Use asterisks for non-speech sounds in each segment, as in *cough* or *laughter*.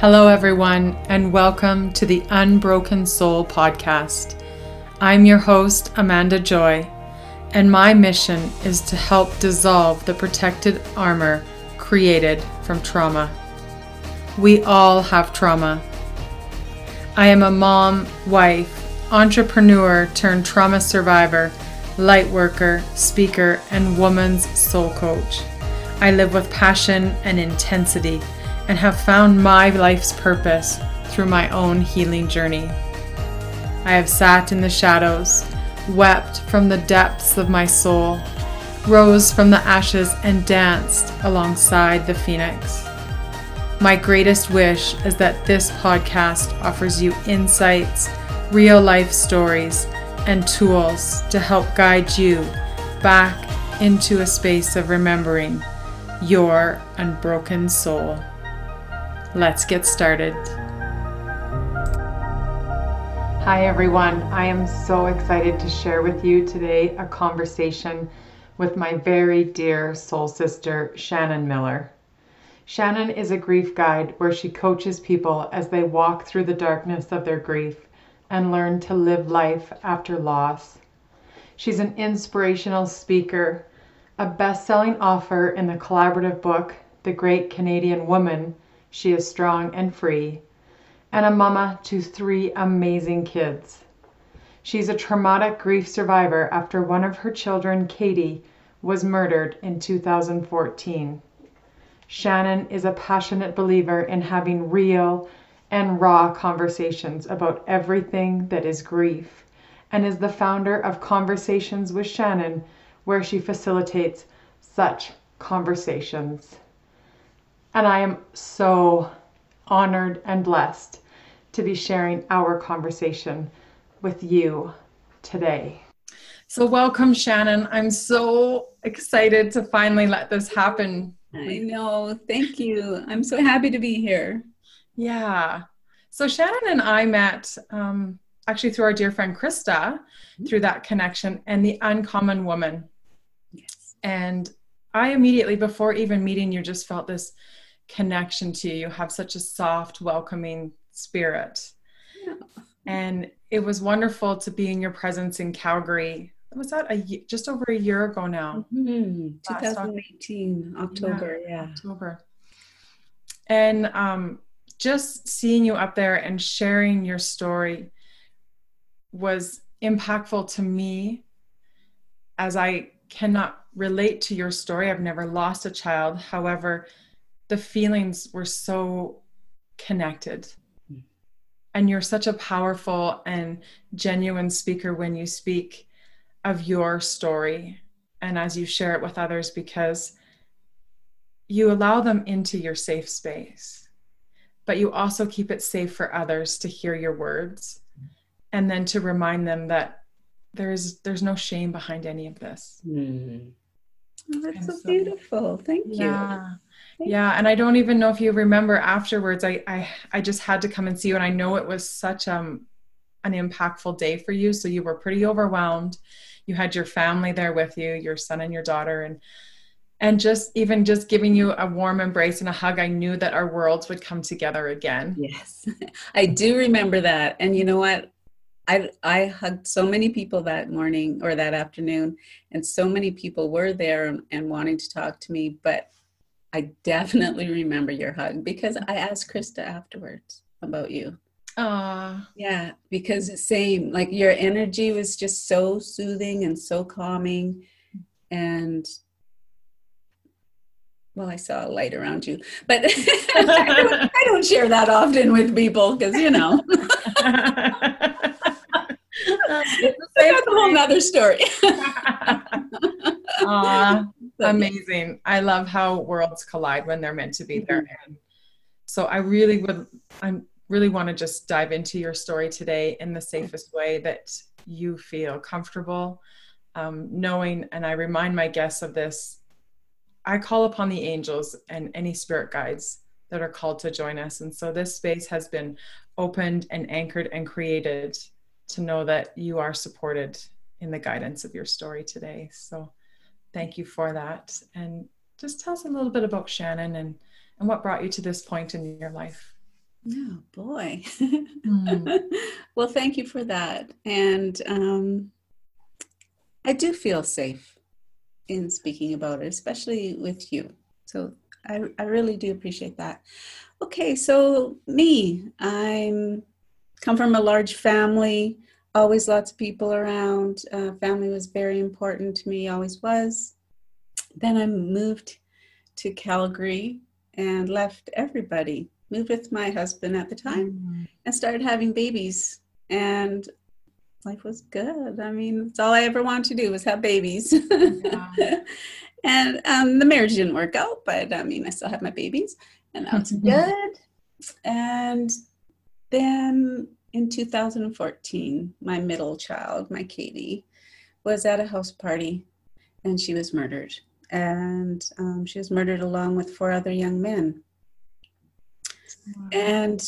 Hello, everyone, and welcome to the Unbroken Soul podcast. I'm your host, Amanda Joy, and my mission is to help dissolve the protected armor created from trauma. We all have trauma. I am a mom, wife, entrepreneur turned trauma survivor, light worker, speaker, and woman's soul coach. I live with passion and intensity and have found my life's purpose through my own healing journey. I have sat in the shadows, wept from the depths of my soul, rose from the ashes, and danced alongside the phoenix. My greatest wish is that this podcast offers you insights, real life stories, and tools to help guide you back into a space of remembering your unbroken soul. Let's get started. Hi, everyone. I am so excited to share with you today a conversation with my very dear soul sister, Shannon Miller. Shannon is a grief guide where she coaches people as they walk through the darkness of their grief and learn to live life after loss. She's an inspirational speaker, a best selling author in the collaborative book, The Great Canadian Woman she is strong and free, and a mama to three amazing kids. She's a traumatic grief survivor after one of her children, Kaiti, was murdered in 2014. Shannon is a passionate believer in having real and raw conversations about everything that is grief and is the founder of Conversations with Shannon, where she facilitates such conversations. And I am so honored and blessed to be sharing our conversation with you today. So, welcome, Shannon. I'm so excited to finally let this happen. I know. Thank you. I'm so happy to be here. Yeah. So, Shannon and I met um, actually through our dear friend Krista, mm-hmm. through that connection, and the uncommon woman. Yes. And I immediately, before even meeting you, just felt this connection to you. You have such a soft, welcoming spirit. Yeah. And it was wonderful to be in your presence in Calgary. Was that a just over a year ago now? Mm-hmm. 2018 October, yeah, yeah, October. And um, just seeing you up there and sharing your story was impactful to me as I cannot relate to your story. I've never lost a child. However, the feelings were so connected. And you're such a powerful and genuine speaker when you speak of your story and as you share it with others because you allow them into your safe space, but you also keep it safe for others to hear your words and then to remind them that there's there's no shame behind any of this. Mm. Oh, that's so, so, beautiful. Thank you. Yeah. Yeah and i don't even know if you remember afterwards I, I i just had to come and see you and i know it was such um an impactful day for you so you were pretty overwhelmed. You had your family there with you your son and your daughter and and just even just giving you a warm embrace and a hug i knew that our worlds would come together again. Yes. *laughs* I do remember that and you know what I, I hugged so many people that morning or that afternoon, and so many people were there and, and wanting to talk to me. But I definitely remember your hug because I asked Krista afterwards about you. Ah, Yeah, because same, like your energy was just so soothing and so calming. And well, I saw a light around you, but *laughs* I, don't, I, don't, share that often with people because, you know. *laughs* That's a whole nother story. *laughs* uh, *laughs* amazing. I love how worlds collide when they're meant to be there. Mm-hmm. And so I really would, I really want to just dive into your story today in the safest way that you feel comfortable. Um, knowing, and I remind my guests of this, I call upon the angels and any spirit guides that are called to join us. And so this space has been opened and anchored and created to know that you are supported in the guidance of your story today. So thank you for that. And just tell us a little bit about Shannon and, and what brought you to this point in your life. Oh boy. Mm. *laughs* well, thank you for that. And um, I do feel safe in speaking about it, especially with you. So I, I really do appreciate that. Okay, so me, I'm come from a large family, always lots of people around. Uh, family was very important to me, always was. Then I moved to Calgary and left everybody. Moved with my husband at the time mm-hmm. and started having babies. And life was good. I mean, it's all I ever wanted to do was have babies. *laughs* Yeah. and um, the marriage didn't work out, but I mean, I still have my babies, and that's *laughs* good. And then in 2014, my middle child, my Kaiti, was at a house party, and she was murdered. And um, she was murdered along with four other young men. Wow. And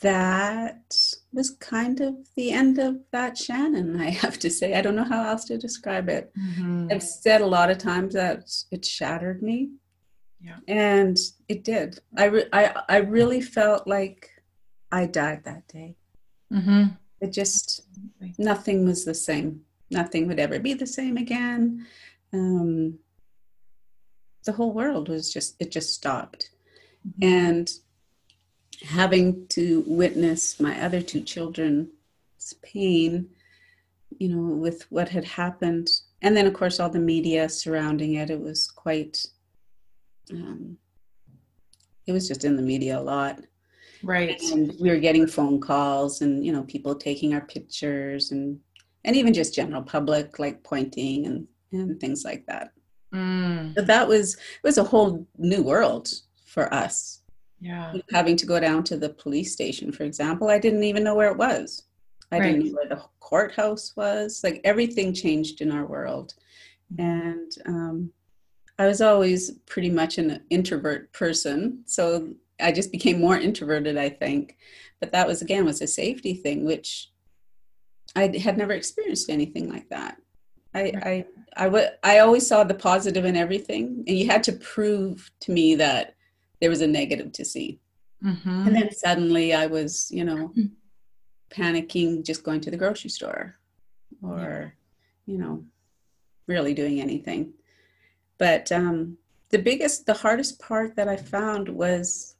that was kind of the end of that Shannon, I *laughs* have to say. I don't know how else to describe it. Mm-hmm. I've said a lot of times that it shattered me. Yeah. And it did. I, re- I, I really felt like I died that day. Mm-hmm. It just, nothing was the same. Nothing would ever be the same again. Um, the whole world was just, it just stopped. Mm-hmm. And having to witness my other two children's pain, you know, with what had happened. And then, of course, all the media surrounding it, it was quite, um, it was just in the media a lot. Right. And we were getting phone calls and, you know, people taking our pictures and, and even just general public like pointing and, and things like that. Mm. But that was, it was a whole new world for us yeah having to go down to the police station for example i didn't even know where it was i right. didn't know where the courthouse was like everything changed in our world and um, i was always pretty much an introvert person so i just became more introverted i think but that was again was a safety thing which i had never experienced anything like that I, I, I, w- I always saw the positive in everything, and you had to prove to me that there was a negative to see. Mm-hmm. And then suddenly I was, you know, panicking just going to the grocery store or, yeah. you know, really doing anything. But um, the biggest, the hardest part that I found was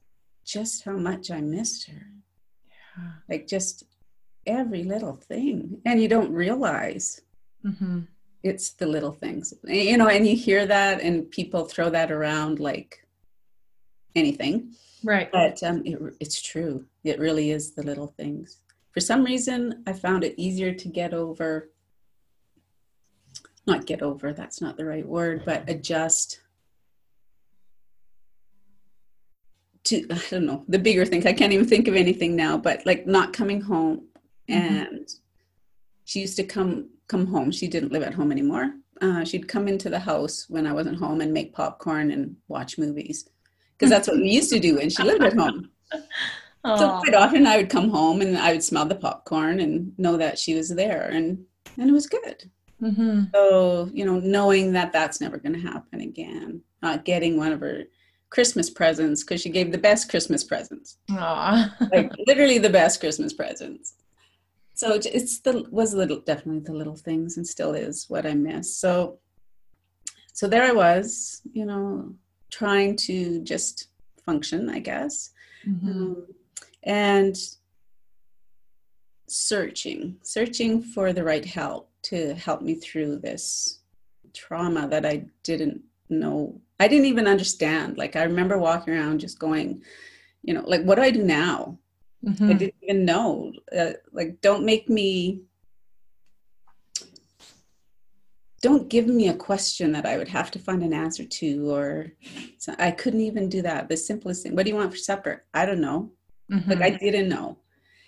just how much I missed her. Yeah. Like just every little thing. And you don't realize. Mm-hmm. It's the little things, you know, and you hear that, and people throw that around like anything. Right. But um, it, it's true. It really is the little things. For some reason, I found it easier to get over, not get over, that's not the right word, but adjust to, I don't know, the bigger things. I can't even think of anything now, but like not coming home. Mm-hmm. And she used to come come home. She didn't live at home anymore. Uh, she'd come into the house when I wasn't home and make popcorn and watch movies because that's what we used to do when she lived at home. Aww. *laughs* So quite often I would come home and I would smell the popcorn and know that she was there, and and it was good. Mm-hmm. So you know, knowing that that's never going to happen again, not getting one of her Christmas presents because she gave the best Christmas presents, *laughs* like literally the best Christmas presents. So it's the was little definitely the little things and still is what I miss. So so there I was, you know, trying to just function, I guess. Mm-hmm. Um, and searching, searching for the right help to help me through this trauma that I didn't know. I didn't even understand. Like, I remember walking around just going, you know, like, what do I do now? Mm-hmm. I didn't even know. Uh, like, don't make me don't give me a question that I would have to find an answer to, or so I couldn't even do that. The simplest thing, what do you want for supper? I don't know. Mm-hmm. Like I didn't know.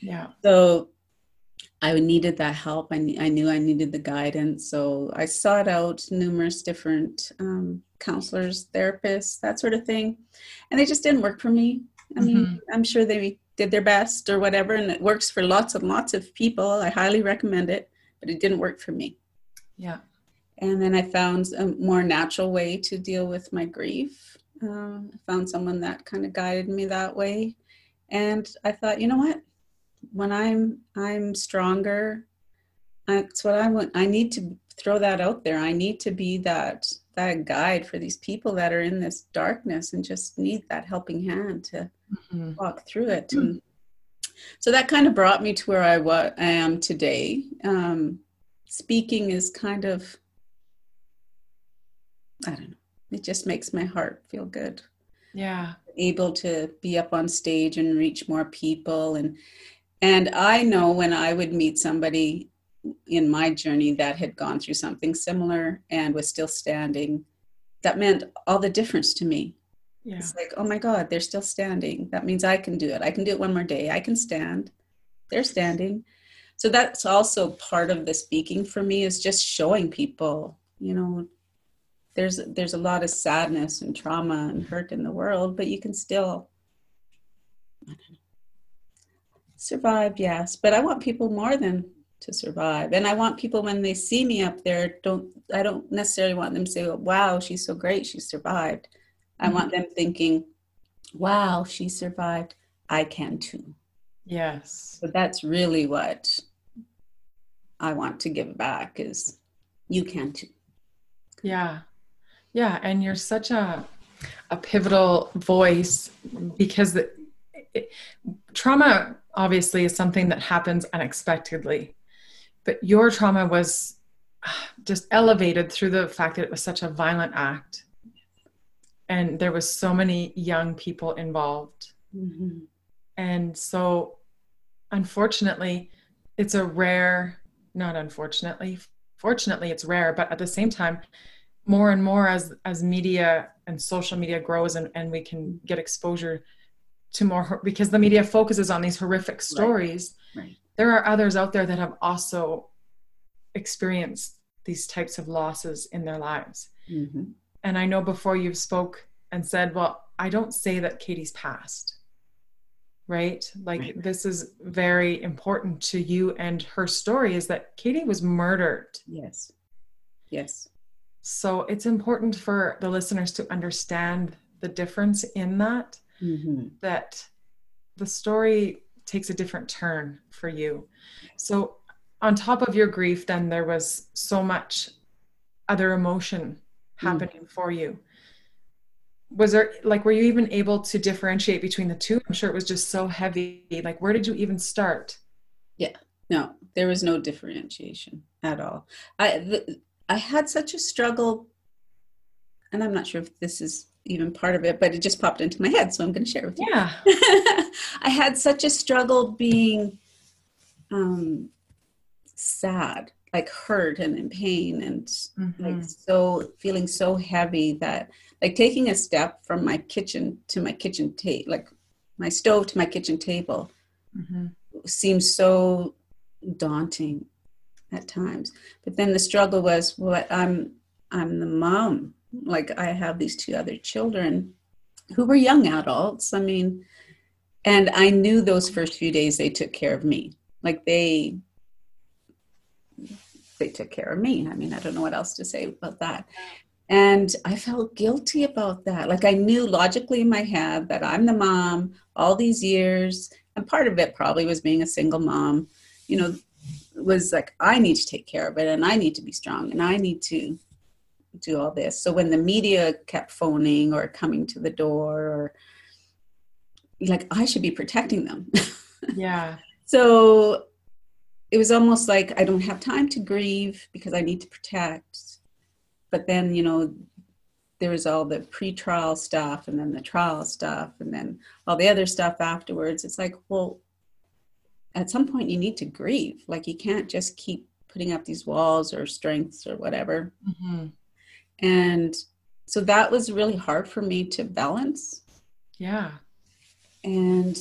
Yeah. So I needed that help. I, I knew I needed the guidance. So I sought out numerous different um, counselors, therapists, that sort of thing. And they just didn't work for me. I mean, mm-hmm. I'm sure they did their best or whatever, and it works for lots and lots of people. I highly recommend it, but it didn't work for me. Yeah. And then I found a more natural way to deal with my grief. Uh, I found someone that kind of guided me that way. and I thought, you know what? When I'm I'm stronger, that's what I want. I need to throw that out there. I need to be that that guide for these people that are in this darkness and just need that helping hand to mm-hmm. walk through it. Mm-hmm. So that kind of brought me to where I, wa- I am today. Um, speaking is kind of, I don't know, it just makes my heart feel good. Yeah. Able to be up on stage and reach more people and and I know when I would meet somebody in my journey that had gone through something similar and was still standing, that meant all the difference to me. Yeah. It's like, oh my God, they're still standing. That means I can do it. I can do it one more day. I can stand. They're standing. So that's also part of the speaking for me is just showing people, you know, there's there's a lot of sadness and trauma and hurt in the world, but you can still survive, yes. But I want people more than to survive. And I want people when they see me up there, don't I don't necessarily want them to say, "Wow, she's so great, she survived." I mm-hmm. want them thinking, "Wow, she survived. I can too." Yes. So that's really what I want to give back is you can too. Yeah. Yeah, and you're such a a pivotal voice because the, it, trauma obviously is something that happens unexpectedly. But your trauma was just elevated through the fact that it was such a violent act. And there was so many young people involved. Mm-hmm. and so unfortunately it's a rare not unfortunately fortunately it's rare but at the same time more and more as as media and social media grows and, and we can get exposure to more because the media focuses on these horrific stories right. Right there are others out there that have also experienced these types of losses in their lives. Mm-hmm. And I know before you've spoke and said, well, I don't say that Kaiti's passed. Right? Like right. this is very important to you and her story is that Kaiti was murdered. Yes. Yes. So it's important for the listeners to understand the difference in that. Mm-hmm. That the story takes a different turn for you. So, on top of your grief, then there was so much other emotion happening mm. for you. Was there, like, were you even able to differentiate between the two? I'm sure it was just so heavy. Like, where did you even start? Yeah, no, there was no differentiation at all. I, the, I had such a struggle, and I'm not sure if this is even part of it, but it just popped into my head, so I'm going to share with you. Yeah. *laughs* I had such a struggle being um, sad, like hurt and in pain, and mm-hmm. like so feeling so heavy that like taking a step from my kitchen to my kitchen table, like my stove to my kitchen table, mm-hmm. seems so daunting at times. But then the struggle was, what well, I'm I'm the mom like I have these two other children who were young adults. I mean, and I knew those first few days they took care of me. Like they they took care of me. I mean, I don't know what else to say about that. And I felt guilty about that. Like I knew logically in my head that I'm the mom all these years, and part of it probably was being a single mom. You know, was like I need to take care of it, and I need to be strong, and I need to do all this. So when the media kept phoning or coming to the door or like I should be protecting them. *laughs* Yeah. so it was almost like I don't have time to grieve because I need to protect. But then, you know, there was all the pre-trial stuff and then the trial stuff and then all the other stuff afterwards. It's like, well, at some point you need to grieve. Like you can't just keep putting up these walls or strengths or whatever. Mm-hmm. And so that was really hard for me to balance. Yeah. And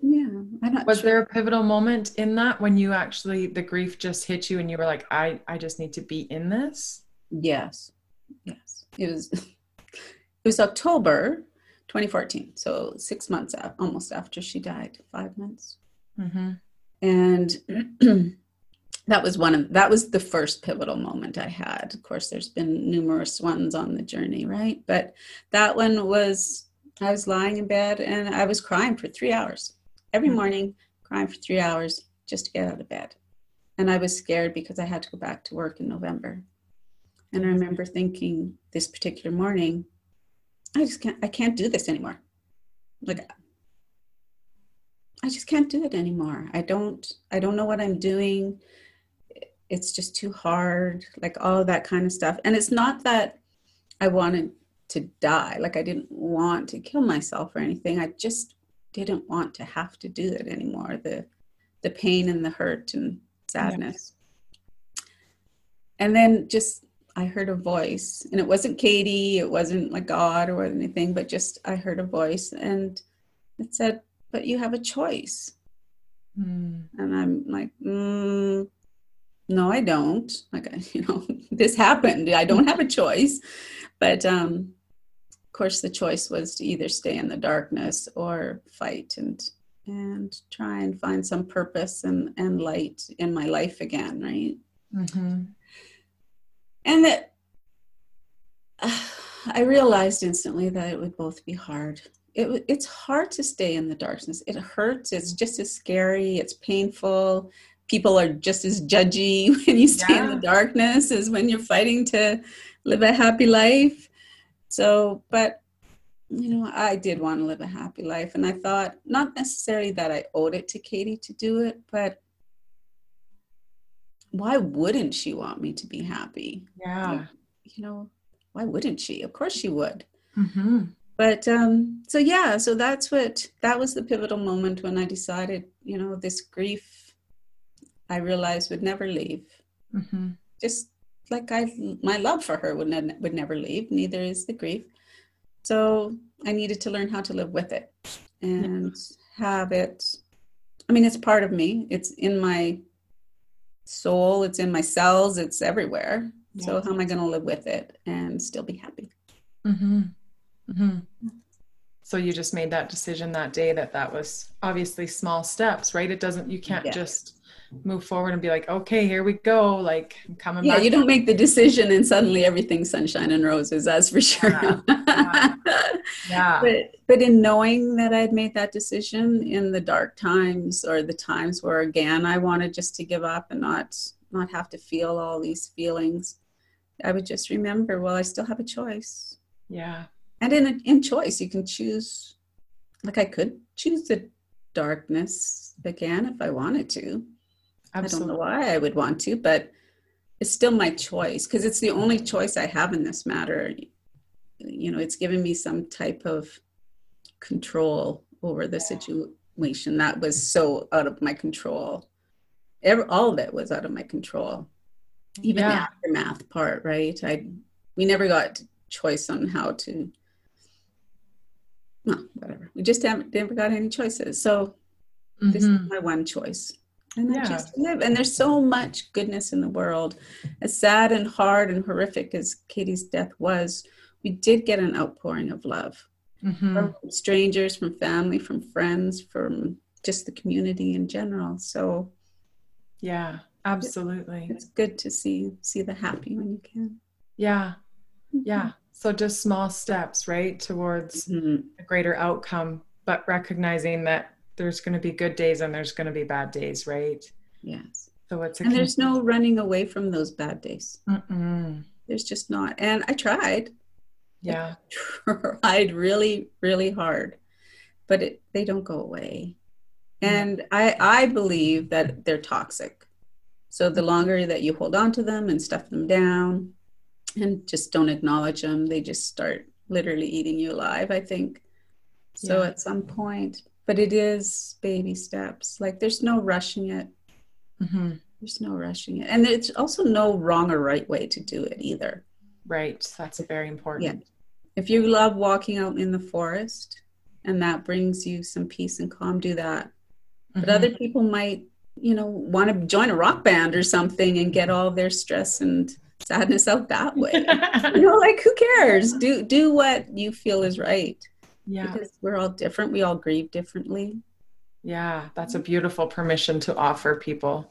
yeah, I'm not Was sure. there a pivotal moment in that when you actually the grief just hit you and you were like, I, I just need to be in this? Yes. Yes. It was *laughs* it was October 2014. So six months out, almost after she died, five months. Mm-hmm. And *clears throat* that was one of that was the first pivotal moment i had of course there's been numerous ones on the journey right but that one was I was lying in bed and I was crying for three hours every Mm. morning, crying for three hours just to get out of bed. And I was scared because I had to go back to work in November. And I remember thinking this particular morning, I just can't, I can't do this anymore. Like, I just can't do it anymore. I don't, I don't know what I'm doing. It's just too hard, like all of that kind of stuff. And it's not that I wanted to die, like I didn't want to kill myself or anything. I just didn't want to have to do it anymore. The, the pain and the hurt and sadness. And then just I heard a voice, and it wasn't Kaiti, it wasn't like God or anything, but just I heard a voice, and it said, "But you have a choice." Mm. And I'm like, mm, "No, I don't." Like, *laughs* you know, this happened. I don't have a choice, but um, of course, the choice was to either stay in the darkness or fight and and try and find some purpose and and light in my life again, right? Mhm. and that *sighs* I realized instantly that it would both be hard. It, it's hard to stay in the darkness. It hurts. It's just as scary. It's painful. People are just as judgy *laughs* when you stay in the darkness as when you're fighting to live a happy life. So, but you know, I did want to live a happy life, and I thought not necessarily that I owed it to Kaiti to do it, but why wouldn't she want me to be happy? Yeah. you know, why wouldn't she? Of course she would. hmm But um, so yeah, so that's what that was the pivotal moment when I decided, you know, this grief I realized would never leave. hmm Just like I, my love for her would ne- would never leave. Neither is the grief. So I needed to learn how to live with it and have it. I mean, it's part of me. It's in my soul. It's in my cells. It's everywhere. So how am I going to live with it and still be happy? hmm hmm So you just made that decision that day that that was obviously small steps, right? It doesn't, you can't Yes. just move forward and be like, okay, here we go. Like I'm coming Yeah, back. you don't make the decision and suddenly everything's sunshine and roses. That's for sure. Yeah, *laughs* yeah. but but in knowing that I'd made that decision in the dark times or the times where again I wanted just to give up and not not have to feel all these feelings, I would just remember, well, I still have a choice. Yeah. And in in choice, you can choose. Like I could choose the darkness again if I wanted to. I don't know why I would want to, but it's still my choice because it's the only choice I have in this matter. You know, it's given me some type of control over the situation that was so out of my control. Every, all of it was out of my control. Even Yeah. the aftermath part, right? I we never got choice on how to. No, whatever. We just haven't never got any choices. So this Mhm. is my one choice and Yeah. Just live and there's so much goodness in the world as sad and hard and horrific as kaiti's death was we did get an outpouring of love Mhm. from strangers from family from friends from just the community in general so Yeah, absolutely. it's good to see see the happy when you can Yeah. Yeah. So just small steps, right, towards Mhm. a greater outcome, but recognizing that there's going to be good days and there's going to be bad days, right? yes So it's and there's no running away from those bad days Mm-mm. there's just not and i tried Yeah. I *laughs* tried really really hard but it, they don't go away mm. and i i believe that they're toxic so the longer that you hold on to them and stuff them down and just don't acknowledge them they just start literally eating you alive i think so Yeah. at some point but it is baby steps like there's no rushing it hmm there's no rushing it and there's also no wrong or right way to do it either Right. That's a very important. Yeah. if you love walking out in the forest and that brings you some peace and calm do that but Mhm. other people might you know want to join a rock band or something and get all their stress and sadness out that way *laughs* you know like who cares do do what you feel is right yeah. because we're all different we all grieve differently Yeah. That's a beautiful permission to offer people.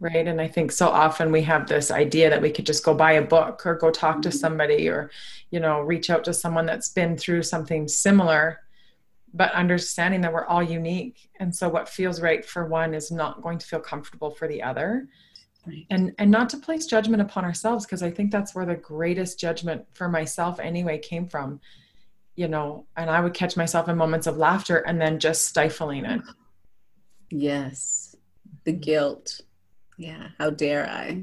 right and i think so often we have this idea that we could just go buy a book or go talk to mm-hmm. somebody or you know reach out to someone that's been through something similar but understanding that we're all unique and so what feels right for one is not going to feel comfortable for the other right. and and not to place judgment upon ourselves because i think that's where the greatest judgment for myself anyway came from you know and i would catch myself in moments of laughter and then just stifling it yes the guilt yeah how dare i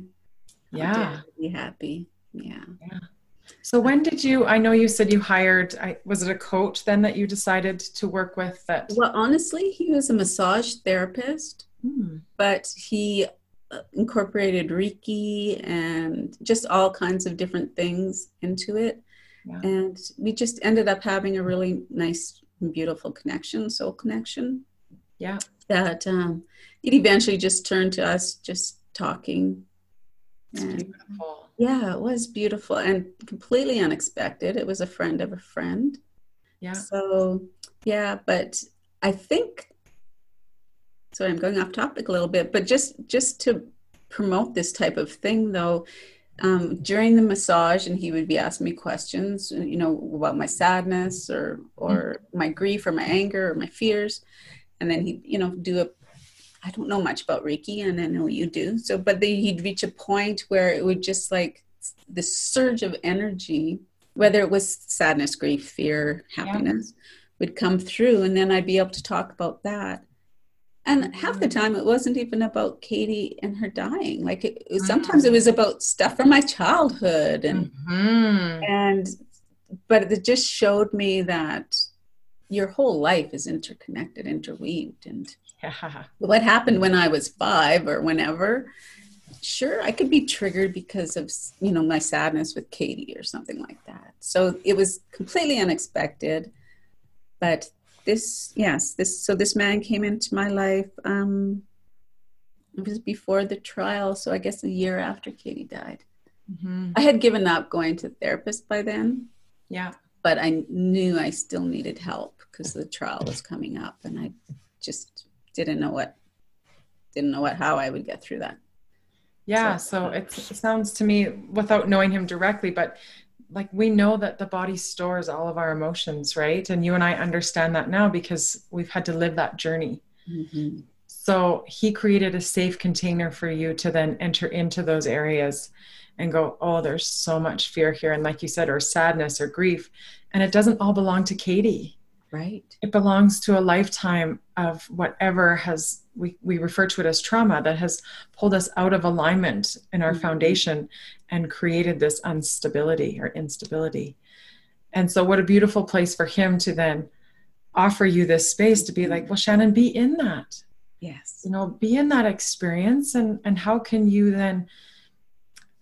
how yeah dare be happy yeah yeah so when did you? I know you said you hired. I, was it a coach then that you decided to work with? That well, honestly, he was a massage therapist, hmm. but he uh, incorporated Reiki and just all kinds of different things into it, yeah. and we just ended up having a really nice, beautiful connection, soul connection. Yeah, that um, it eventually just turned to us just talking. And, beautiful yeah, it was beautiful and completely unexpected. It was a friend of a friend. Yeah. So, yeah, but I think sorry I'm going off topic a little bit, but just just to promote this type of thing though, um, during the massage and he would be asking me questions, you know, about my sadness or or mm-hmm. my grief or my anger or my fears. And then he, you know, do a I don't know much about Reiki, and I know you do. So, but then he'd reach a point where it would just like the surge of energy, whether it was sadness, grief, fear, happiness, yeah. would come through, and then I'd be able to talk about that. And half the mm-hmm. time, it wasn't even about Kaiti and her dying. Like it, sometimes it was mm-hmm. about stuff from my childhood, and mm-hmm. and but it just showed me that your whole life is interconnected, interweaved, and yeah. *laughs* what happened when I was five or whenever, sure, I could be triggered because of, you know, my sadness with Kaiti or something like that. So it was completely unexpected. But this, yes, this, so this man came into my life. Um, it was before the trial. So I guess a year after Kaiti died. Mm-hmm. I had given up going to therapist by then. Yeah. But I knew I still needed help because the trial was coming up and I just didn't know what didn't know what how I would get through that. Yeah, so, so it sounds to me without knowing him directly, but like we know that the body stores all of our emotions, right? And you and I understand that now because we've had to live that journey. Mm-hmm. So he created a safe container for you to then enter into those areas and go, oh, there's so much fear here. And like you said, or sadness or grief. And it doesn't all belong to Kaiti. Right. It belongs to a lifetime of whatever has, we, we refer to it as trauma that has pulled us out of alignment in our mm-hmm. foundation and created this instability or instability. And so, what a beautiful place for him to then offer you this space to be like, well, Shannon, be in that. Yes. You know, be in that experience. And, and how can you then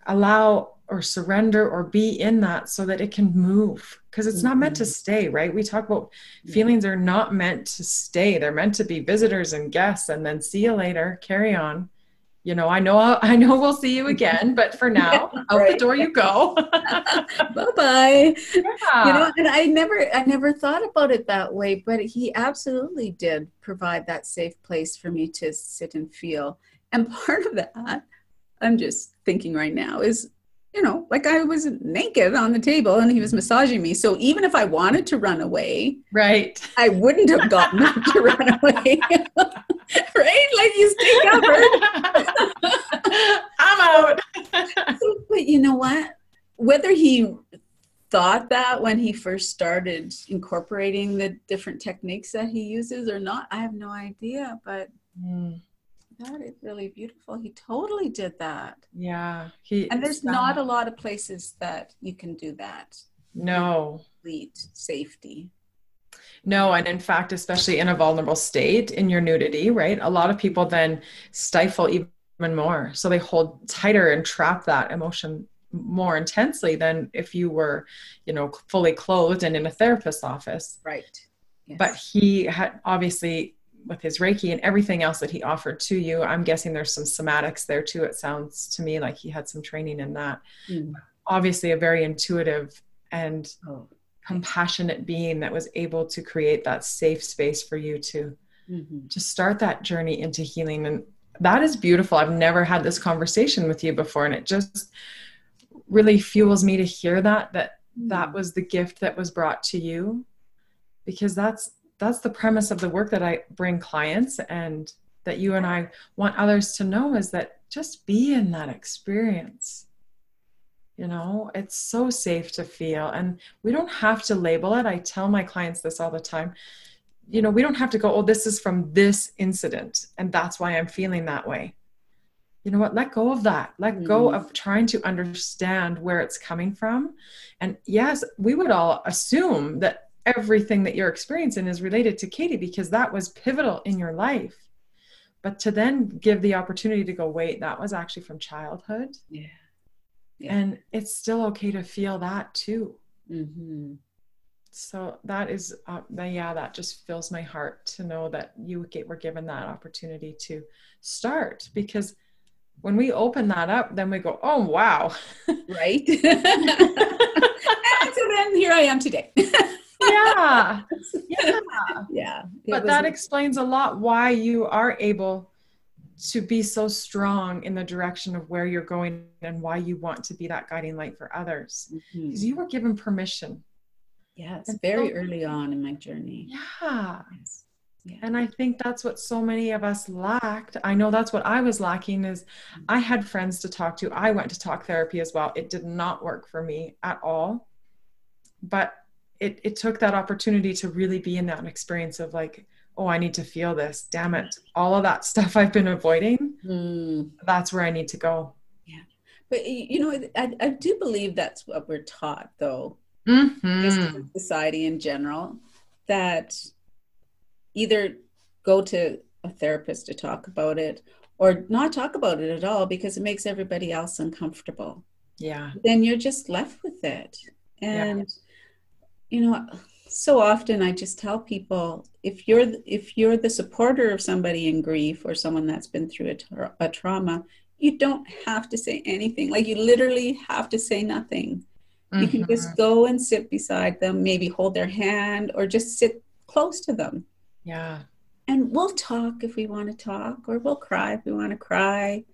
allow or surrender or be in that so that it can move because it's not meant to mm-hmm. stay right? We talk about feelings are not meant to stay. They're meant to be visitors and guests and then see you later carry on. You know i know *laughs* i know we'll see you again but for now *laughs* yeah, out right. the door you go. *laughs* Bye-bye. Yeah. you know and i never i never thought about it that way but he absolutely did provide that safe place for me to sit and feel. And part of that i'm just thinking right now is you know, like I was naked on the table and he was massaging me. So even if I wanted to run away, right, I wouldn't have gotten up to run away. *laughs* right? Like you stay covered. I'm out. *laughs* but you know what? Whether he thought that when he first started incorporating the different techniques that he uses or not, I have no idea. But mm that is really beautiful. He totally did that. Yeah. He and there's not a lot of places that you can do that. No. Complete safety. No, and in fact, especially in a vulnerable state in your nudity, right? A lot of people then stifle even more. So they hold tighter and trap that emotion more intensely than if you were, you know, fully clothed and in a therapist's office. Right. Yes. But he had obviously with his Reiki and everything else that he offered to you. I'm guessing there's some somatics there too. It sounds to me like he had some training in that. Mm. Obviously, a very intuitive and oh. compassionate being that was able to create that safe space for you to mm-hmm. to start that journey into healing. And that is beautiful. I've never had this conversation with you before, and it just really fuels me to hear that that that hmm. was the gift that was brought to you because that's that's the premise of the work that I bring clients and that you and I want others to know is that just be in that experience. You know, it's so safe to feel and we don't have to label it. I tell my clients this all the time. You know, we don't have to go, oh, this is from this incident and that's why I'm feeling that way. You know what? Let go of that. Let mm-hmm. go of trying to understand where it's coming from. And yes, we would all assume that everything that you're experiencing is related to Kaiti because that was pivotal in your life. But to then give the opportunity to go, wait, that was actually from childhood. Yeah. yeah. And it's still okay to feel that too. Mm-hmm. So that is, uh, yeah, that just fills my heart to know that you get, were given that opportunity to start because when we open that up, then we go, oh, wow. Right. *laughs* *laughs* and so then here I am today. *laughs* yeah. Yeah. Yeah. But that explains a lot why you are able to be so strong in the direction of where you're going and why you want to be that guiding light for others. Because mm-hmm. you were given permission. Yes, and very so, early on in my journey. Yeah. Yes. Yeah. And I think that's what so many of us lacked. I know that's what I was lacking is mm-hmm. I had friends to talk to. I went to talk therapy as well. It did not work for me at all. But it, it took that opportunity to really be in that experience of like oh i need to feel this. Damn it. All of that *laughs* stuff i've been avoiding. Mm. that's where i need to go. Yeah. But you know i, I do believe that's what we're taught though. Mm-hmm. society in general that either go to a therapist to talk about it or not talk about it at all because it makes everybody else uncomfortable. Yeah. Then you're just left with it. And yeah you know so often i just tell people if you're if you're the supporter of somebody in grief or someone that's been through a, tra- a trauma you don't have to say anything like you literally have to say nothing mm-hmm. you can just mm-hmm. go and sit beside them maybe hold their hand or just sit close to them yeah and we'll talk if we want to talk or we'll cry if we want to cry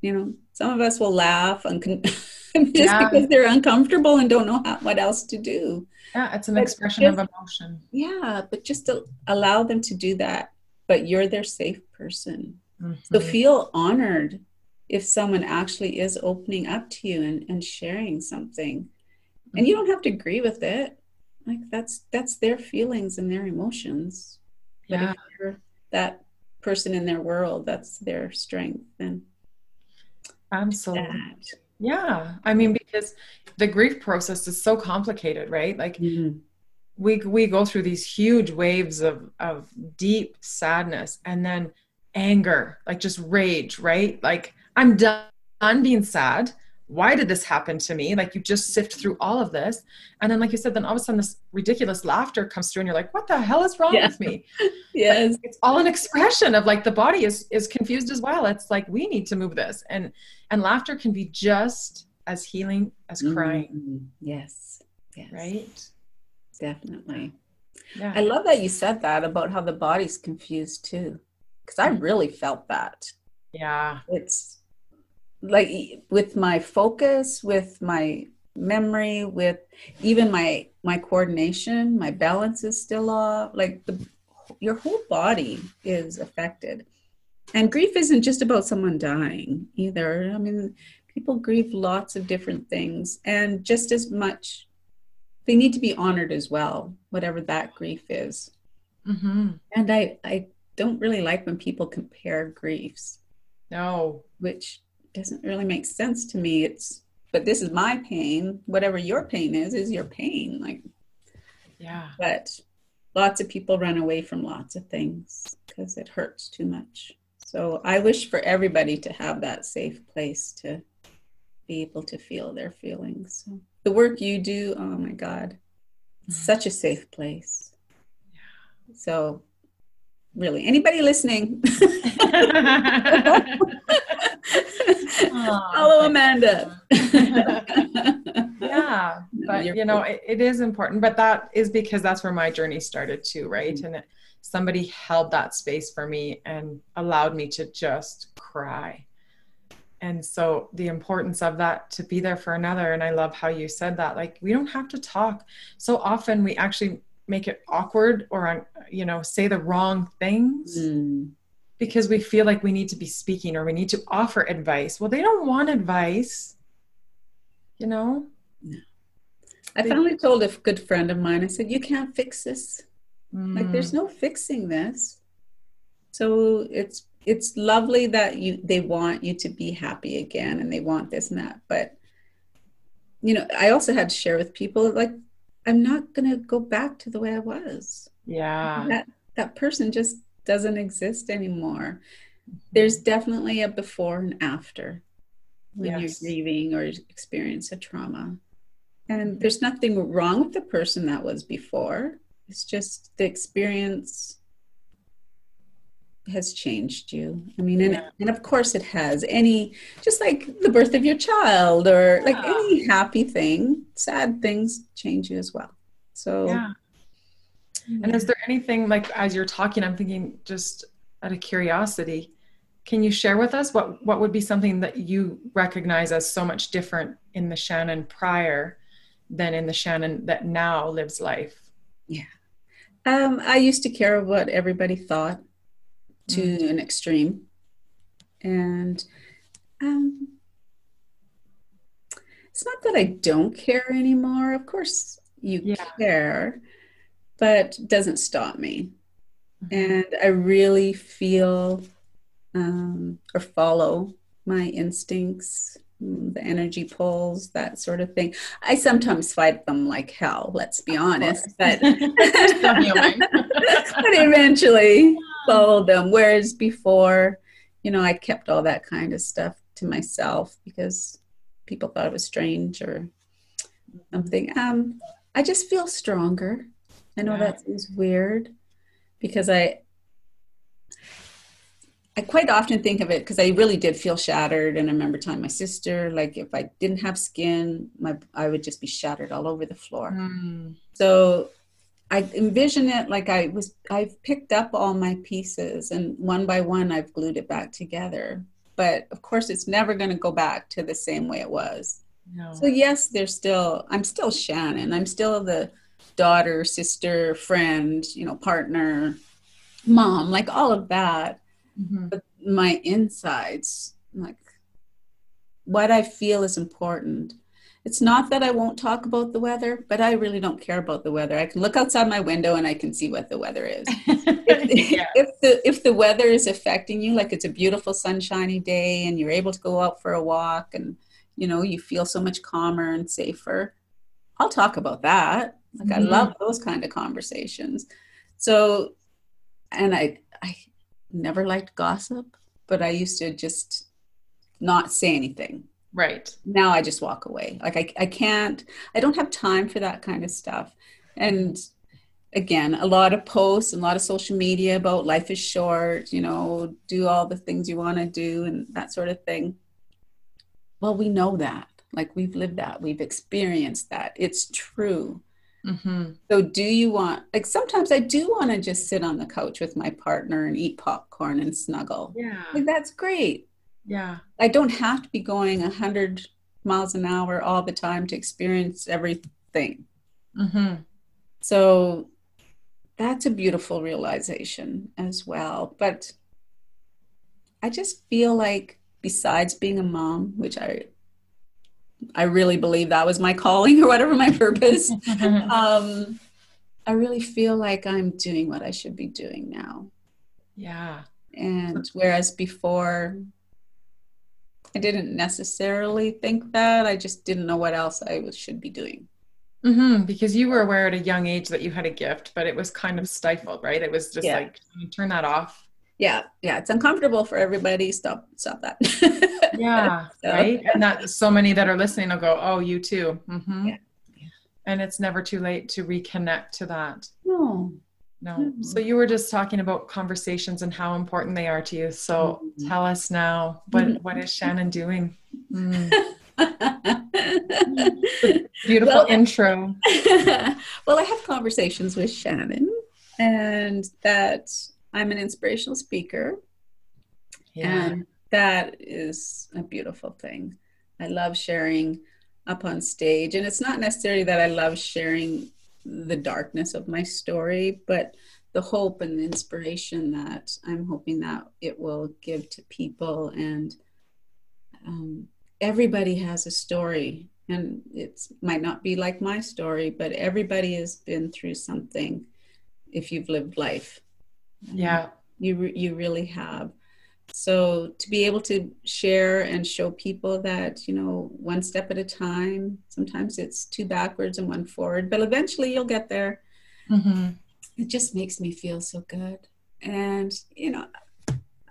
you know some of us will laugh and *laughs* just yeah. because they're uncomfortable and don't know how, what else to do yeah, it's an but expression just, of emotion. Yeah, but just to allow them to do that. But you're their safe person. Mm-hmm. So feel honored if someone actually is opening up to you and, and sharing something. Mm-hmm. And you don't have to agree with it. Like that's that's their feelings and their emotions. But yeah. if you're that person in their world, that's their strength. And absolutely. That. Yeah. I mean, because the grief process is so complicated, right? Like mm-hmm. we we go through these huge waves of of deep sadness and then anger, like just rage, right? Like I'm done, done being sad. Why did this happen to me? Like you just sift through all of this. And then like you said, then all of a sudden this ridiculous laughter comes through and you're like, what the hell is wrong yeah. with me? *laughs* yes. But it's all an expression of like the body is is confused as well. It's like we need to move this. And and laughter can be just as healing as crying. Mm-hmm. Yes. Yes. Right? Definitely. Yeah. I love that you said that about how the body's confused too. Because I mm-hmm. really felt that. Yeah. It's like with my focus, with my memory, with even my my coordination, my balance is still off. Like the your whole body is affected. And grief isn't just about someone dying either. I mean, people grieve lots of different things and just as much they need to be honored as well whatever that grief is mm-hmm. and i i don't really like when people compare griefs no which doesn't really make sense to me it's but this is my pain whatever your pain is is your pain like yeah but lots of people run away from lots of things because it hurts too much so i wish for everybody to have that safe place to be able to feel their feelings. So the work you do, oh my God, mm-hmm. such a safe place. Yeah. So really, anybody listening? *laughs* *laughs* *laughs* Hello, Amanda. *laughs* yeah, but you know, it, it is important. But that is because that's where my journey started too, right? Mm-hmm. And it, somebody held that space for me and allowed me to just cry. And so the importance of that to be there for another. And I love how you said that. Like, we don't have to talk. So often we actually make it awkward or, you know, say the wrong things. Mm because we feel like we need to be speaking or we need to offer advice. Well, they don't want advice, you know? No. I finally told a good friend of mine, I said, You can't fix this. Mm. Like, there's no fixing this. So it's it's lovely that you they want you to be happy again and they want this and that but you know i also had to share with people like i'm not going to go back to the way i was yeah that that person just doesn't exist anymore. There's definitely a before and after when yes. you're grieving or experience a trauma. And there's nothing wrong with the person that was before. It's just the experience has changed you. I mean, and, and of course it has. Any, just like the birth of your child or yeah. like any happy thing, sad things change you as well. So, yeah. And is there anything like as you're talking, I'm thinking just out of curiosity, can you share with us what what would be something that you recognize as so much different in the Shannon prior than in the Shannon that now lives life? Yeah. Um, I used to care what everybody thought to mm. an extreme. And um, it's not that I don't care anymore. Of course, you yeah. care, but doesn't stop me. Mm-hmm. And I really feel um, or follow my instincts, the energy pulls, that sort of thing. I sometimes fight them like hell, let's be honest, but, *laughs* *laughs* but eventually follow them. Whereas before, you know, I kept all that kind of stuff to myself because people thought it was strange or something. Um, I just feel stronger. I know yeah. that seems weird because I I quite often think of it because I really did feel shattered and I remember telling my sister like if I didn't have skin my I would just be shattered all over the floor. Mm. So I envision it like I was I've picked up all my pieces and one by one I've glued it back together. But of course it's never going to go back to the same way it was. No. So yes, there's still I'm still Shannon. I'm still the daughter, sister, friend, you know, partner, mom, like all of that. Mm-hmm. But my insides, like what I feel is important. It's not that I won't talk about the weather, but I really don't care about the weather. I can look outside my window and I can see what the weather is. *laughs* if, yeah. if the if the weather is affecting you, like it's a beautiful sunshiny day and you're able to go out for a walk and you know you feel so much calmer and safer, I'll talk about that. Like mm-hmm. I love those kind of conversations. So, and I I never liked gossip, but I used to just not say anything. Right. Now I just walk away. Like I I can't I don't have time for that kind of stuff. And again, a lot of posts and a lot of social media about life is short, you know, do all the things you want to do and that sort of thing. Well, we know that. Like we've lived that, we've experienced that. It's true. Mm-hmm. So, do you want, like, sometimes I do want to just sit on the couch with my partner and eat popcorn and snuggle. Yeah. Like, that's great. Yeah. I don't have to be going 100 miles an hour all the time to experience everything. Mm-hmm. So, that's a beautiful realization as well. But I just feel like, besides being a mom, which I I really believe that was my calling or whatever my purpose. *laughs* um, I really feel like I'm doing what I should be doing now. Yeah. And whereas before, I didn't necessarily think that. I just didn't know what else I was, should be doing. Mm-hmm, because you were aware at a young age that you had a gift, but it was kind of stifled, right? It was just yeah. like turn that off yeah yeah it's uncomfortable for everybody stop stop that yeah *laughs* so. right and that so many that are listening will go oh you too mm-hmm. yeah. and it's never too late to reconnect to that no no mm-hmm. so you were just talking about conversations and how important they are to you so mm-hmm. tell us now what mm-hmm. what is shannon doing mm. *laughs* beautiful well, intro *laughs* well i have conversations with shannon and that I'm an inspirational speaker. Yeah. And that is a beautiful thing. I love sharing up on stage. And it's not necessarily that I love sharing the darkness of my story, but the hope and the inspiration that I'm hoping that it will give to people. And um, everybody has a story, and it might not be like my story, but everybody has been through something if you've lived life. Yeah, you you really have. So to be able to share and show people that you know one step at a time. Sometimes it's two backwards and one forward, but eventually you'll get there. Mm-hmm it just makes me feel so good. And, you know,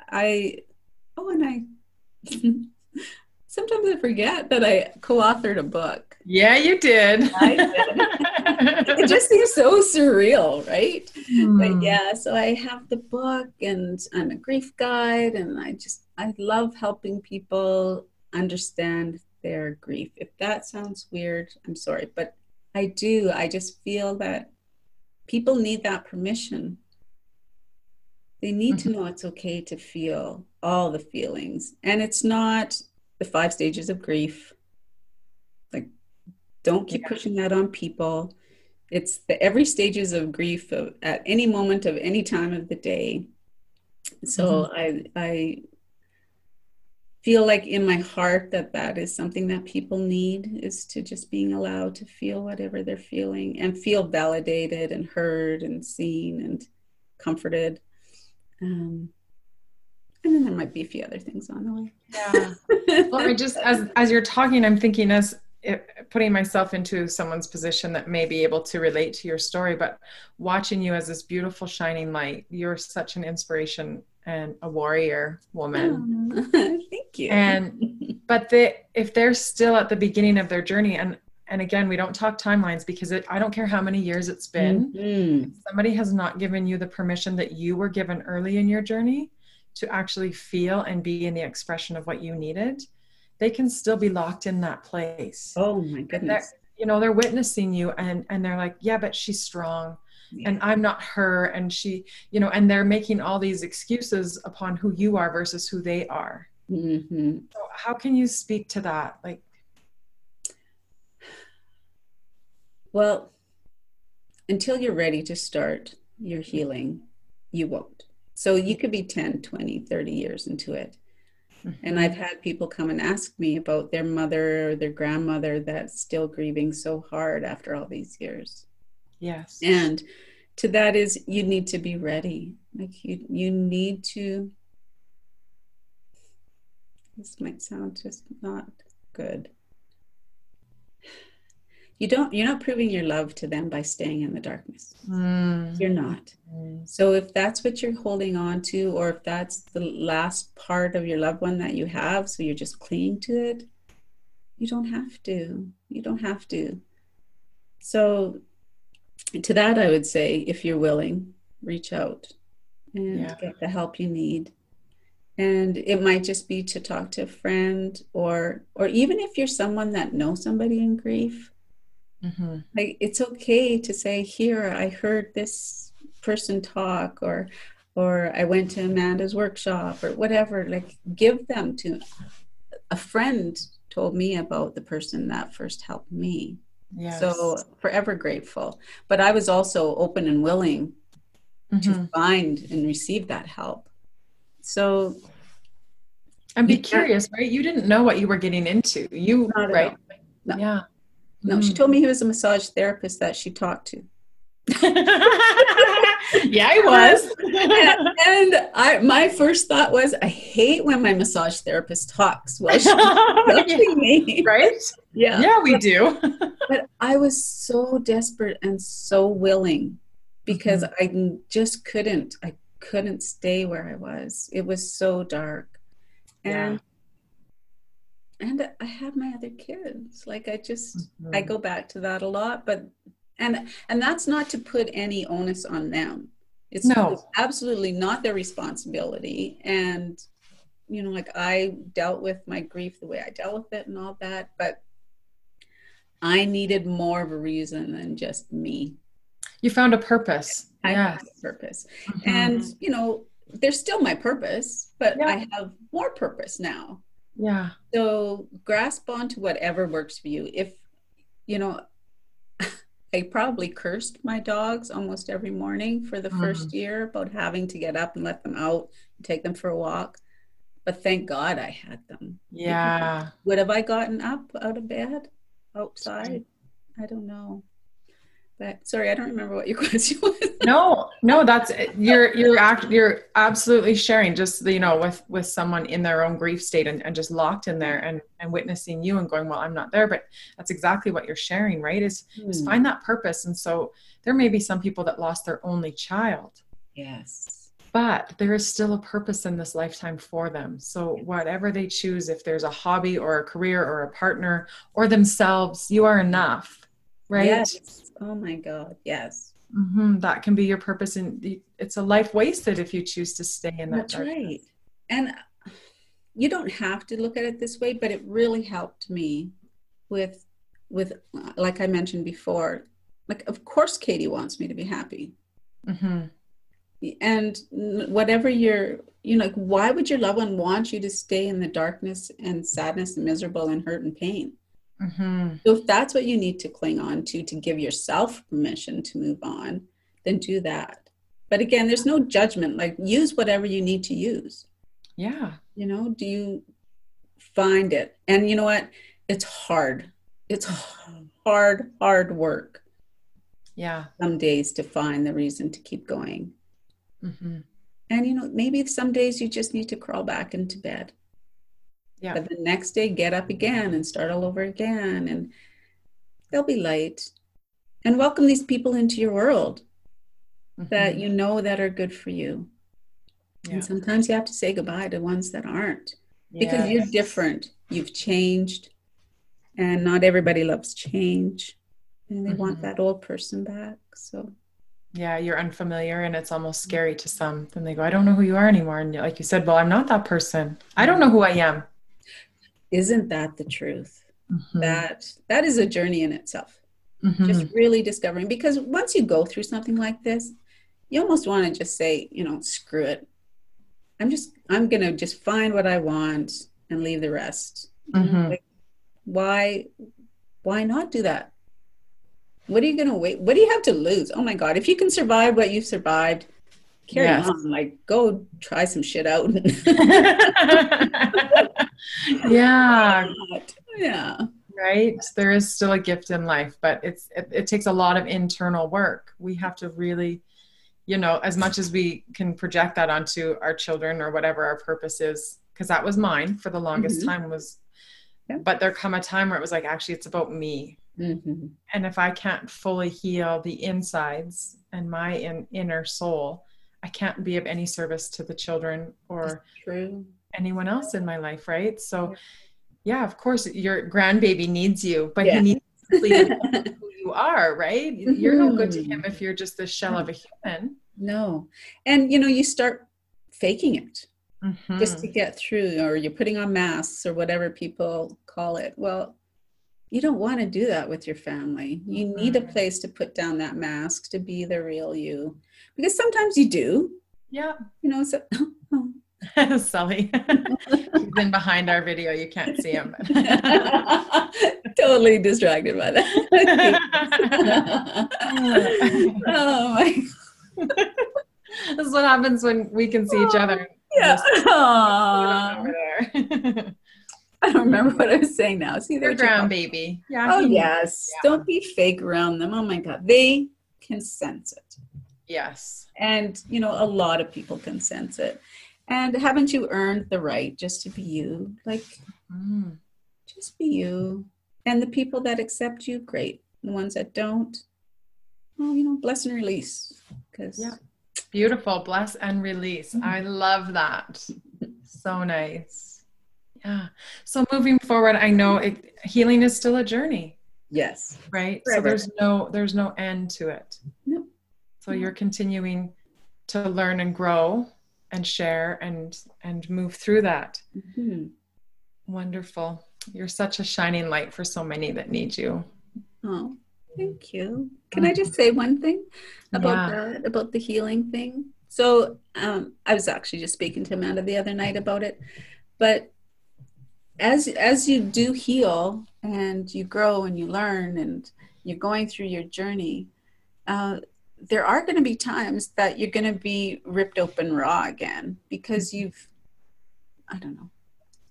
I, oh, and I, *laughs* sometimes I forget that I co authored a book. Yeah, you did. did. it just seems so surreal, right? Mm. But yeah, so I have the book and I'm a grief guide, and I just, I love helping people understand their grief. If that sounds weird, I'm sorry, but I do. I just feel that people need that permission. They need mm-hmm. to know it's okay to feel all the feelings. And it's not the five stages of grief. Don't keep yeah. pushing that on people. It's the every stages of grief of, at any moment of any time of the day. So mm-hmm. I I feel like in my heart that that is something that people need is to just being allowed to feel whatever they're feeling and feel validated and heard and seen and comforted um, and then there might be a few other things on the way yeah well i just as as you're talking i'm thinking as it, putting myself into someone's position that may be able to relate to your story but watching you as this beautiful shining light you're such an inspiration and a warrior woman. Oh, *laughs* thank you. And but they if they're still at the beginning of their journey and and again we don't talk timelines because it, i don't care how many years it's been mm-hmm. somebody has not given you the permission that you were given early in your journey to actually feel and be in the expression of what you needed they can still be locked in that place. Oh my goodness. you know they're witnessing you and and they're like yeah but she's strong yeah. and i'm not her. And she you know and they're making all these excuses upon who you are versus who they are. Mm-hmm. so how can you speak to that? Like well until you're ready to start your healing you won't. So you could be 10 20 30 years into it mm-hmm. and I've had people come and ask me about their mother or their grandmother that's still grieving so hard after all these years. Yes. And to that is you need to be ready. Like you you need to this might sound just not good. You don't you're not proving your love to them by staying in the darkness. Mm. You're not. Mm. So if that's what you're holding on to or if that's the last part of your loved one that you have so you're just clinging to it, you don't have to. You don't have to. So to that, I would say, if you're willing, reach out and yeah. get the help you need. And it might just be to talk to a friend, or or even if you're someone that knows somebody in grief, mm-hmm. like it's okay to say, "Here, I heard this person talk," or or I went to Amanda's workshop, or whatever. Like give them to a friend. Told me about the person that first helped me Yes. So forever grateful. But I was also open and willing mm-hmm. to find and receive that help. So and be curious, right? You didn't know what you were getting into. You right. No. Yeah. No, mm. she told me he was a massage therapist that she talked to. *laughs* yeah, I was. and, *laughs* and, I, my first thought was, I hate when my massage therapist talks while she's touching me. Right? Yeah. Yeah, we do. *laughs* but I was so desperate and so willing because mm-hmm. I just couldn't. I couldn't stay where I was. It was so dark. And yeah. And I have my other kids. Like I just mm-hmm. I go back to that a lot, but and and that's not to put any onus on them it's, no. it's absolutely not their responsibility and you know like i dealt with my grief the way i dealt with it and all that but i needed more of a reason than just me You found a purpose. I yes. found a purpose. Mm-hmm. And, you know, there's still my purpose, but yeah. I have more purpose now. Yeah. So grasp onto whatever works for you. If, you know, *laughs* I probably cursed my dogs almost every morning for the mm-hmm. first year about having to get up and let them out and take them for a walk. But thank God I had them. Yeah. Would have I gotten up out of bed outside? I don't know. But sorry, I don't remember what your *laughs* question was. no, no, that's you're you're act you're absolutely sharing just you know with with someone in their own grief state and, and just locked in there and and witnessing you and going, well, I'm not there, but that's exactly what you're sharing, right? Is mm. is hmm. find that purpose. And so there may be some people that lost their only child. Yes. But there is still a purpose in this lifetime for them. So whatever they choose, if there's a hobby or a career or a partner or themselves, you are enough right? Yes. Oh my God. Yes. Mm-hmm. That can be your purpose, and it's a life wasted if you choose to stay in that. That's darkness. right. And you don't have to look at it this way, but it really helped me with, with like I mentioned before. Like, of course, Kaiti wants me to be happy. Mm-hmm. And whatever you're, you know, like, why would your loved one want you to stay in the darkness and sadness and miserable and hurt and pain? Mm-hmm. So if that's what you need to cling on to to give yourself permission to move on, then do that. But again, there's no judgment. Like use whatever you need to use. Yeah. You know, do you find it? And you know what? It's hard. It's hard, hard work. Yeah. Some days to find the reason to keep going. Mm-hmm. And you know, maybe some days you just need to crawl back into bed yeah. But the next day, get up again and start all over again. And they'll be light. And welcome these people into your world mm-hmm. that you know that are good for you. Yeah. And sometimes you have to say goodbye to ones that aren't because you're different. You've changed. And not everybody loves change. And they mm-hmm. want that old person back. So yeah you're unfamiliar and it's almost scary to some then they go i don't know who you are anymore and like you said well i'm not that person i don't know who i am isn't that the truth mm-hmm. that that is a journey in itself mm-hmm. just really discovering because once you go through something like this you almost want to just say you know screw it i'm just i'm gonna just find what i want and leave the rest mm-hmm. like, why why not do that what are you gonna wait what do you have to lose oh my god if you can survive what you've survived carry yes. on like go try some shit out *laughs* *laughs* *laughs* yeah *laughs* yeah right there is still a gift in life but it's it, it, takes a lot of internal work we have to really you know as much as we can project that onto our children or whatever our purpose is because that was mine for the longest mm-hmm. time was yeah. but there come a time where it was like actually it's about me mm-hmm. and if i can't fully heal the insides and my in, inner soul I can't be of any service to the children or anyone else in my life, right? So, yeah, of course, your grandbaby needs you, but yeah. he needs *laughs* who you are, right? You're no good to him mm-hmm. if you're just the shell of a human. No, and you know, you start faking it mm-hmm. just to get through, or you're putting on masks or whatever people call it. Well, you don't want to do that with your family. You mm-hmm. need a mm-hmm. place to put down that mask to be the real you. Because sometimes you do. Yeah. You know, so *laughs* *laughs* Sully. He's in behind our video. You can't see him. *laughs* totally distracted by that. *laughs* oh my. this is what happens when we can see each other. Yeah. I don't remember what I was saying now. See, they're ground baby. Yeah. Oh yes. Yeah. Don't be fake around them. Oh my God, they can sense it. Yes. And you know, a lot of people can sense it. And haven't you earned the right just to be you? Like, mm. just be you. And the people that accept you, great. The ones that don't, well, you know, bless and release. Because yeah, beautiful. Bless and release. Mm-hmm. I love that. so nice. Yeah. So moving forward, I know it, healing is still a journey. Yes. Right. Forever. So there's no there's no end to it. No. So you're continuing to learn and grow and share and and move through that. Mm-hmm. Wonderful. You're such a shining light for so many that need you. Oh, Thank you. Can I just say one thing about yeah. that, about the healing thing? So um, I was actually just speaking to Amanda the other night about it, but as as you do heal and you grow and you learn and you're going through your journey, uh, there are going to be times that you're going to be ripped open raw again because you've, I don't know,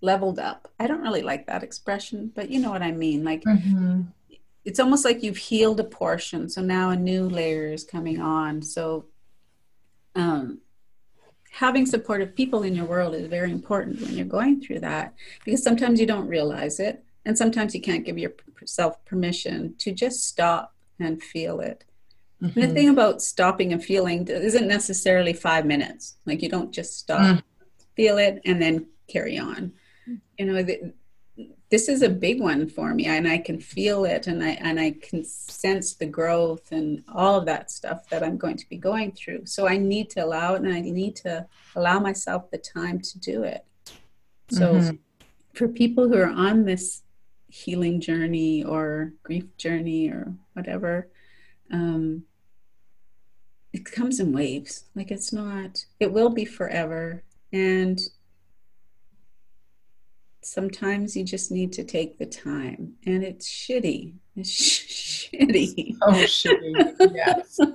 leveled up. I don't really like that expression, but you know what I mean. Like mm-hmm. it's almost like you've healed a portion, so now a new layer is coming on. So um, having supportive people in your world is very important when you're going through that because sometimes you don't realize it and sometimes you can't give yourself permission to just stop and feel it mm-hmm. and the thing about stopping and feeling isn't necessarily five minutes like you don't just stop mm. feel it and then carry on you know the, this is a big one for me and i can feel it and i and i can sense the growth and all of that stuff that i'm going to be going through so i need to allow it and i need to allow myself the time to do it so mm-hmm. for people who are on this healing journey or grief journey or whatever um, comes in waves. Like it's not it will be forever. And sometimes you just need to take the time. And it's shitty. It's sh- *laughs* shitty. Oh shitty. Yes. *laughs*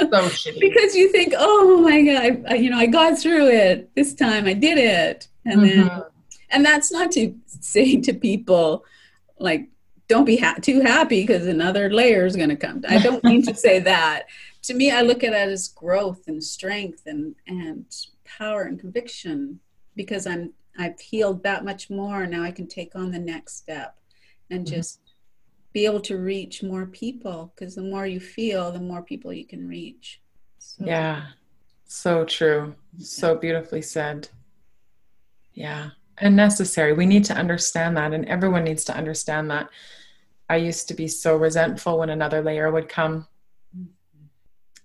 So shitty. Because you think oh my god I, you know i got through it. This time i did it. And mm-hmm. then and that's not to say to people like don't be ha- too happy because another layer is going to come. I don't mean to say that *laughs* to me i look at it as growth and strength and and power and conviction because i'm I've healed that much more. Now I can take on the next step and mm-hmm. just be able to reach more people because the more you feel, the more people you can reach. So. Yeah, so true. So beautifully said. Yeah, and necessary. We need to understand that, and everyone needs to understand that. I used to be so resentful when another layer would come.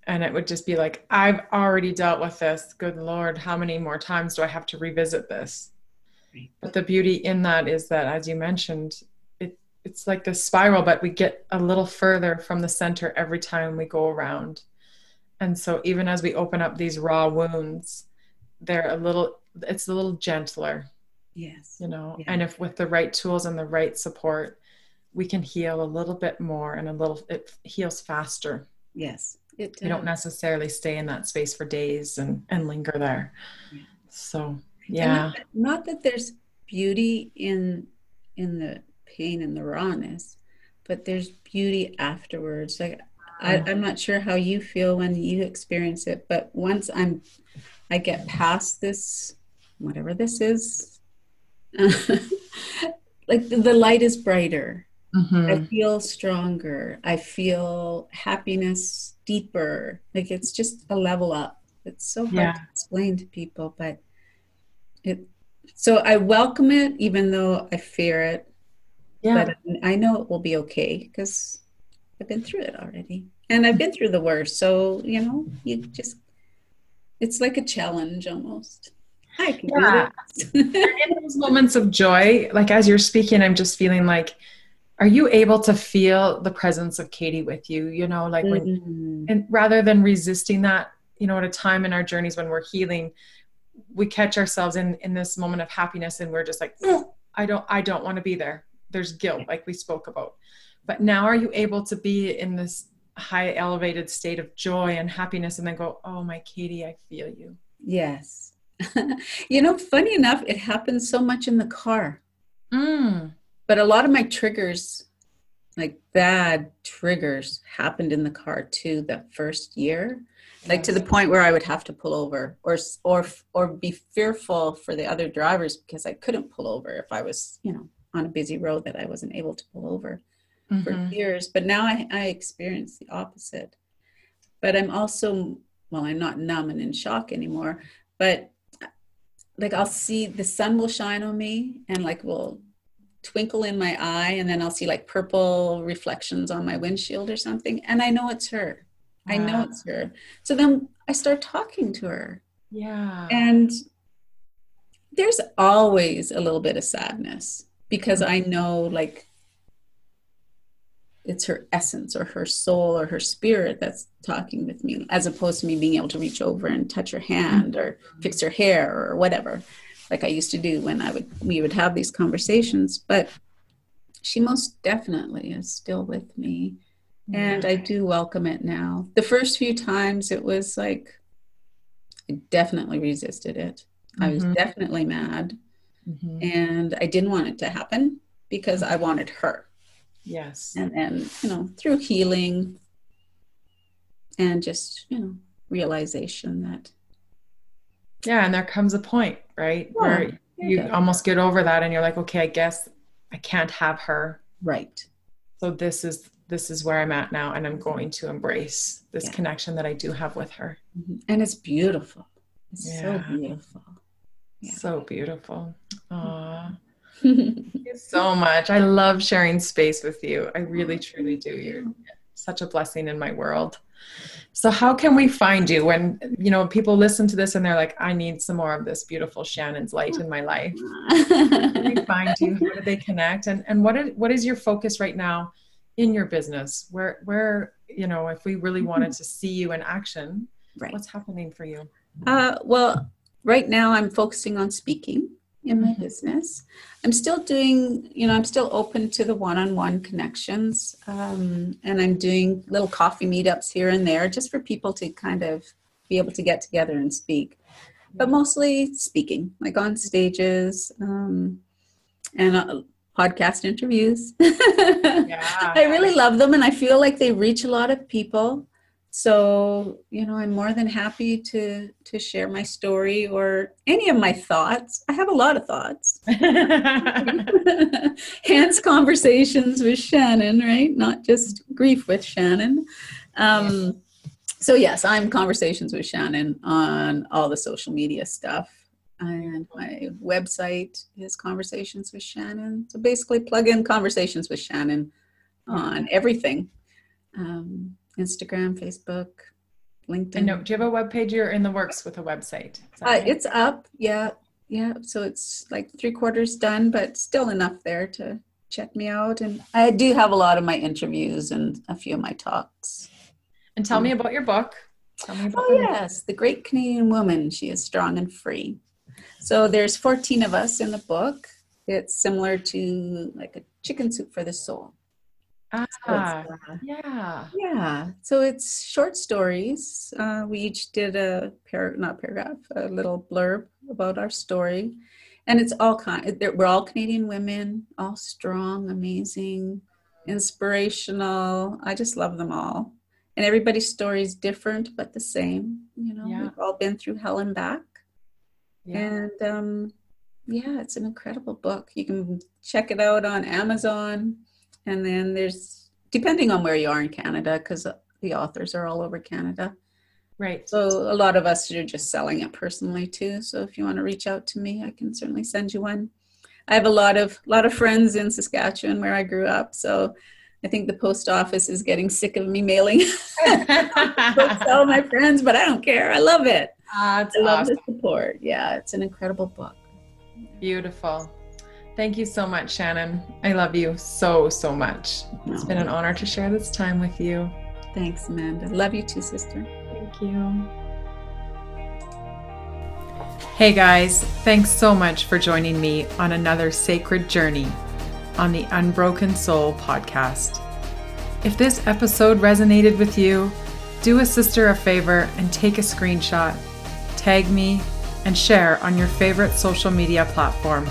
And it would just be like, I've already dealt with this. Good Lord, how many more times do I have to revisit this? But the beauty in that is that, as you mentioned, it, it's like the spiral, but we get a little further from the center every time we go around. And so, even as we open up these raw wounds, they're a little, it's a little gentler. Yes. You know, yeah. and if with the right tools and the right support, we can heal a little bit more and a little, it heals faster. Yes. It you don't necessarily stay in that space for days and, and linger there. So, yeah. not, not, that there's beauty in in the pain and the rawness but there's beauty afterwards. Like I, i'm not sure how you feel when you experience it but once i'm i get past this whatever this is *laughs* like the, the, light is brighter mm-hmm. i feel stronger i feel happiness deeper like it's just a level up it's so hard yeah. to explain to people but it so i welcome it even though i fear it yeah. but i know it will be okay because i've been through it already and i've been through the worst so you know you just it's like a challenge almost i can yeah. in those moments of joy like as you're speaking i'm just feeling like are you able to feel the presence of kaiti with you you know like when mm-hmm. and rather than resisting that you know at a time in our journeys when we're healing we catch ourselves in in this moment of happiness and we're just like i don't i don't want to be there. There's guilt like we spoke about. But now are you able to be in this high elevated state of joy and happiness and then go oh my kaiti i feel you. Yes. *laughs* You know funny enough it happens so much in the car. Mm. But a lot of my triggers like bad triggers happened in the car too that first year like to the point where I would have to pull over or or or be fearful for the other drivers because I couldn't pull over if I was you know on a busy road that I wasn't able to pull over mm-hmm. for years. But now I, I experience the opposite. But I'm also well, I'm not numb and in shock anymore. But like I'll see the sun will shine on me and like will twinkle in my eye and then I'll see like purple reflections on my windshield or something and I know it's her I know it's her. So then I start talking to her. Yeah. And there's always a little bit of sadness because mm-hmm. I know like it's her essence or her soul or her spirit that's talking with me as opposed to me being able to reach over and touch her hand or mm-hmm. fix her hair or whatever like i used to do when i would we would have these conversations but she most definitely is still with me and i do welcome it now the first few times it was like i definitely resisted it mm-hmm. i was mm-hmm. definitely mad mm-hmm. and i didn't want it to happen because i wanted her Yes. And then, you know, through healing and just, you know, realization that. Yeah. And there comes a point, right? Yeah, where you almost get over that and you're like, okay, I guess I can't have her. Right. So this is this is where I'm at now, and I'm going to embrace this yeah. connection that I do have with her. Mm-hmm. And it's beautiful. It's yeah. so beautiful. So beautiful. Aww. Thank you so much. I love sharing space with you. I really, truly do. You're such a blessing in my world. So how can we find you when you know people listen to this and they're like, I need some more of this beautiful Shannon's light in my life? How can we *laughs* find you? How do they connect? And and what is what is your focus right now in your business? Where where you know if we really wanted to see you in action, right. what's happening for you? Uh, well, right now I'm focusing on speaking in my business. I'm still doing, you know, I'm still open to the one on one connections. Um, and I'm doing little coffee meetups here and there just for people to kind of be able to get together and speak. But mostly speaking, like on stages um, and uh, podcast interviews. *laughs* yeah. I really love them and I feel like they reach a lot of people so you know i'm more than happy to to share my story or any of my thoughts. I have a lot of thoughts. *laughs* *laughs* Hence conversations with shannon right? Not just grief with shannon. Um, so yes i'm conversations with shannon on all the social media stuff. And my website is conversations with shannon. So basically plug in conversations with shannon on everything. Um, Instagram, Facebook, LinkedIn. And no, do you have a web page? You're in the works with a website. Uh, right? It's up. Yeah. Yeah. So it's like three quarters done, but still enough there to check me out. And I do have a lot of my interviews and a few of my talks. And tell um, me about your book. Tell me about Oh, yes. The Great Canadian Woman. She is strong and free. So there's 14 of us in the book. It's similar to like a chicken soup for the soul. Ah, so uh, yeah. Yeah. So it's short stories. Uh, we each did a par not paragraph, a little blurb about our story. And it's all kind we're all Canadian women, all strong, amazing, inspirational. I just love them all. And everybody's story is different but the same. You know, yeah. we've all been through hell and back. Yeah. And um yeah, it's an incredible book. You can check it out on Amazon and then there's depending on where you are in Canada, because the authors are all over Canada. Right. So a lot of us are just selling it personally too. So if you want to reach out to me, I can certainly send you one. I have a lot of lot of friends in Saskatchewan where I grew up, so I think the post office is getting sick of me mailing *laughs* all my *laughs* friends, but I don't care. I love it. Uh, I love awesome. the support. Yeah, it's an incredible book. Beautiful. Thank you so much, Shannon. I love you so, so much. It's been an honor to share this time with you. Thanks, Amanda. Love you too, sister. Thank you. Hey guys, thanks so much for joining me on another sacred journey on the Unbroken Soul podcast. If this episode resonated with you, do a sister a favor and take a screenshot, tag me, and share on your favorite social media platform.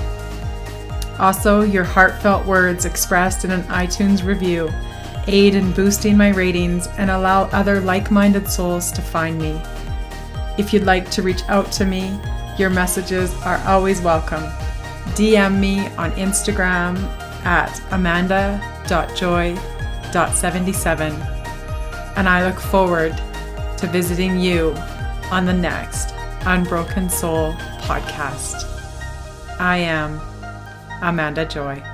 Also, your heartfelt words expressed in an iTunes review aid in boosting my ratings and allow other like minded souls to find me. If you'd like to reach out to me, your messages are always welcome. DM me on Instagram at amanda.joy.77. And I look forward to visiting you on the next Unbroken Soul podcast. I am Amanda Joy.